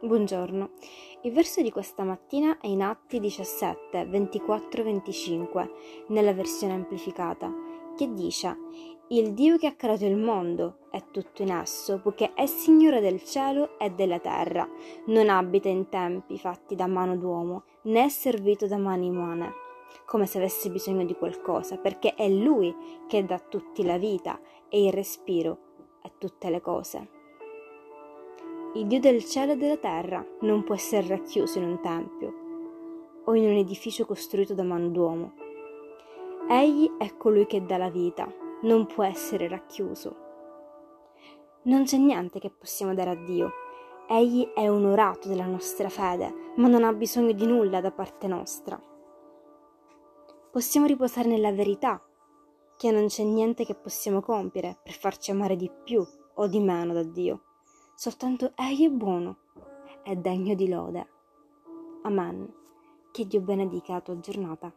Buongiorno. Il verso di questa mattina è in Atti 17, 24 25, nella versione amplificata, che dice: Il Dio che ha creato il mondo è tutto in esso, poiché è Signore del cielo e della terra, non abita in tempi fatti da mano d'uomo, né è servito da mani umane, come se avesse bisogno di qualcosa, perché è Lui che dà a tutti la vita e il respiro a tutte le cose. Il Dio del cielo e della terra non può essere racchiuso in un tempio o in un edificio costruito da mano d'uomo. Egli è colui che dà la vita, non può essere racchiuso. Non c'è niente che possiamo dare a Dio. Egli è onorato della nostra fede, ma non ha bisogno di nulla da parte nostra. Possiamo riposare nella verità, che non c'è niente che possiamo compiere per farci amare di più o di meno da Dio soltanto Egli è buono, è degno di lode. Amen. Che Dio benedica la tua giornata.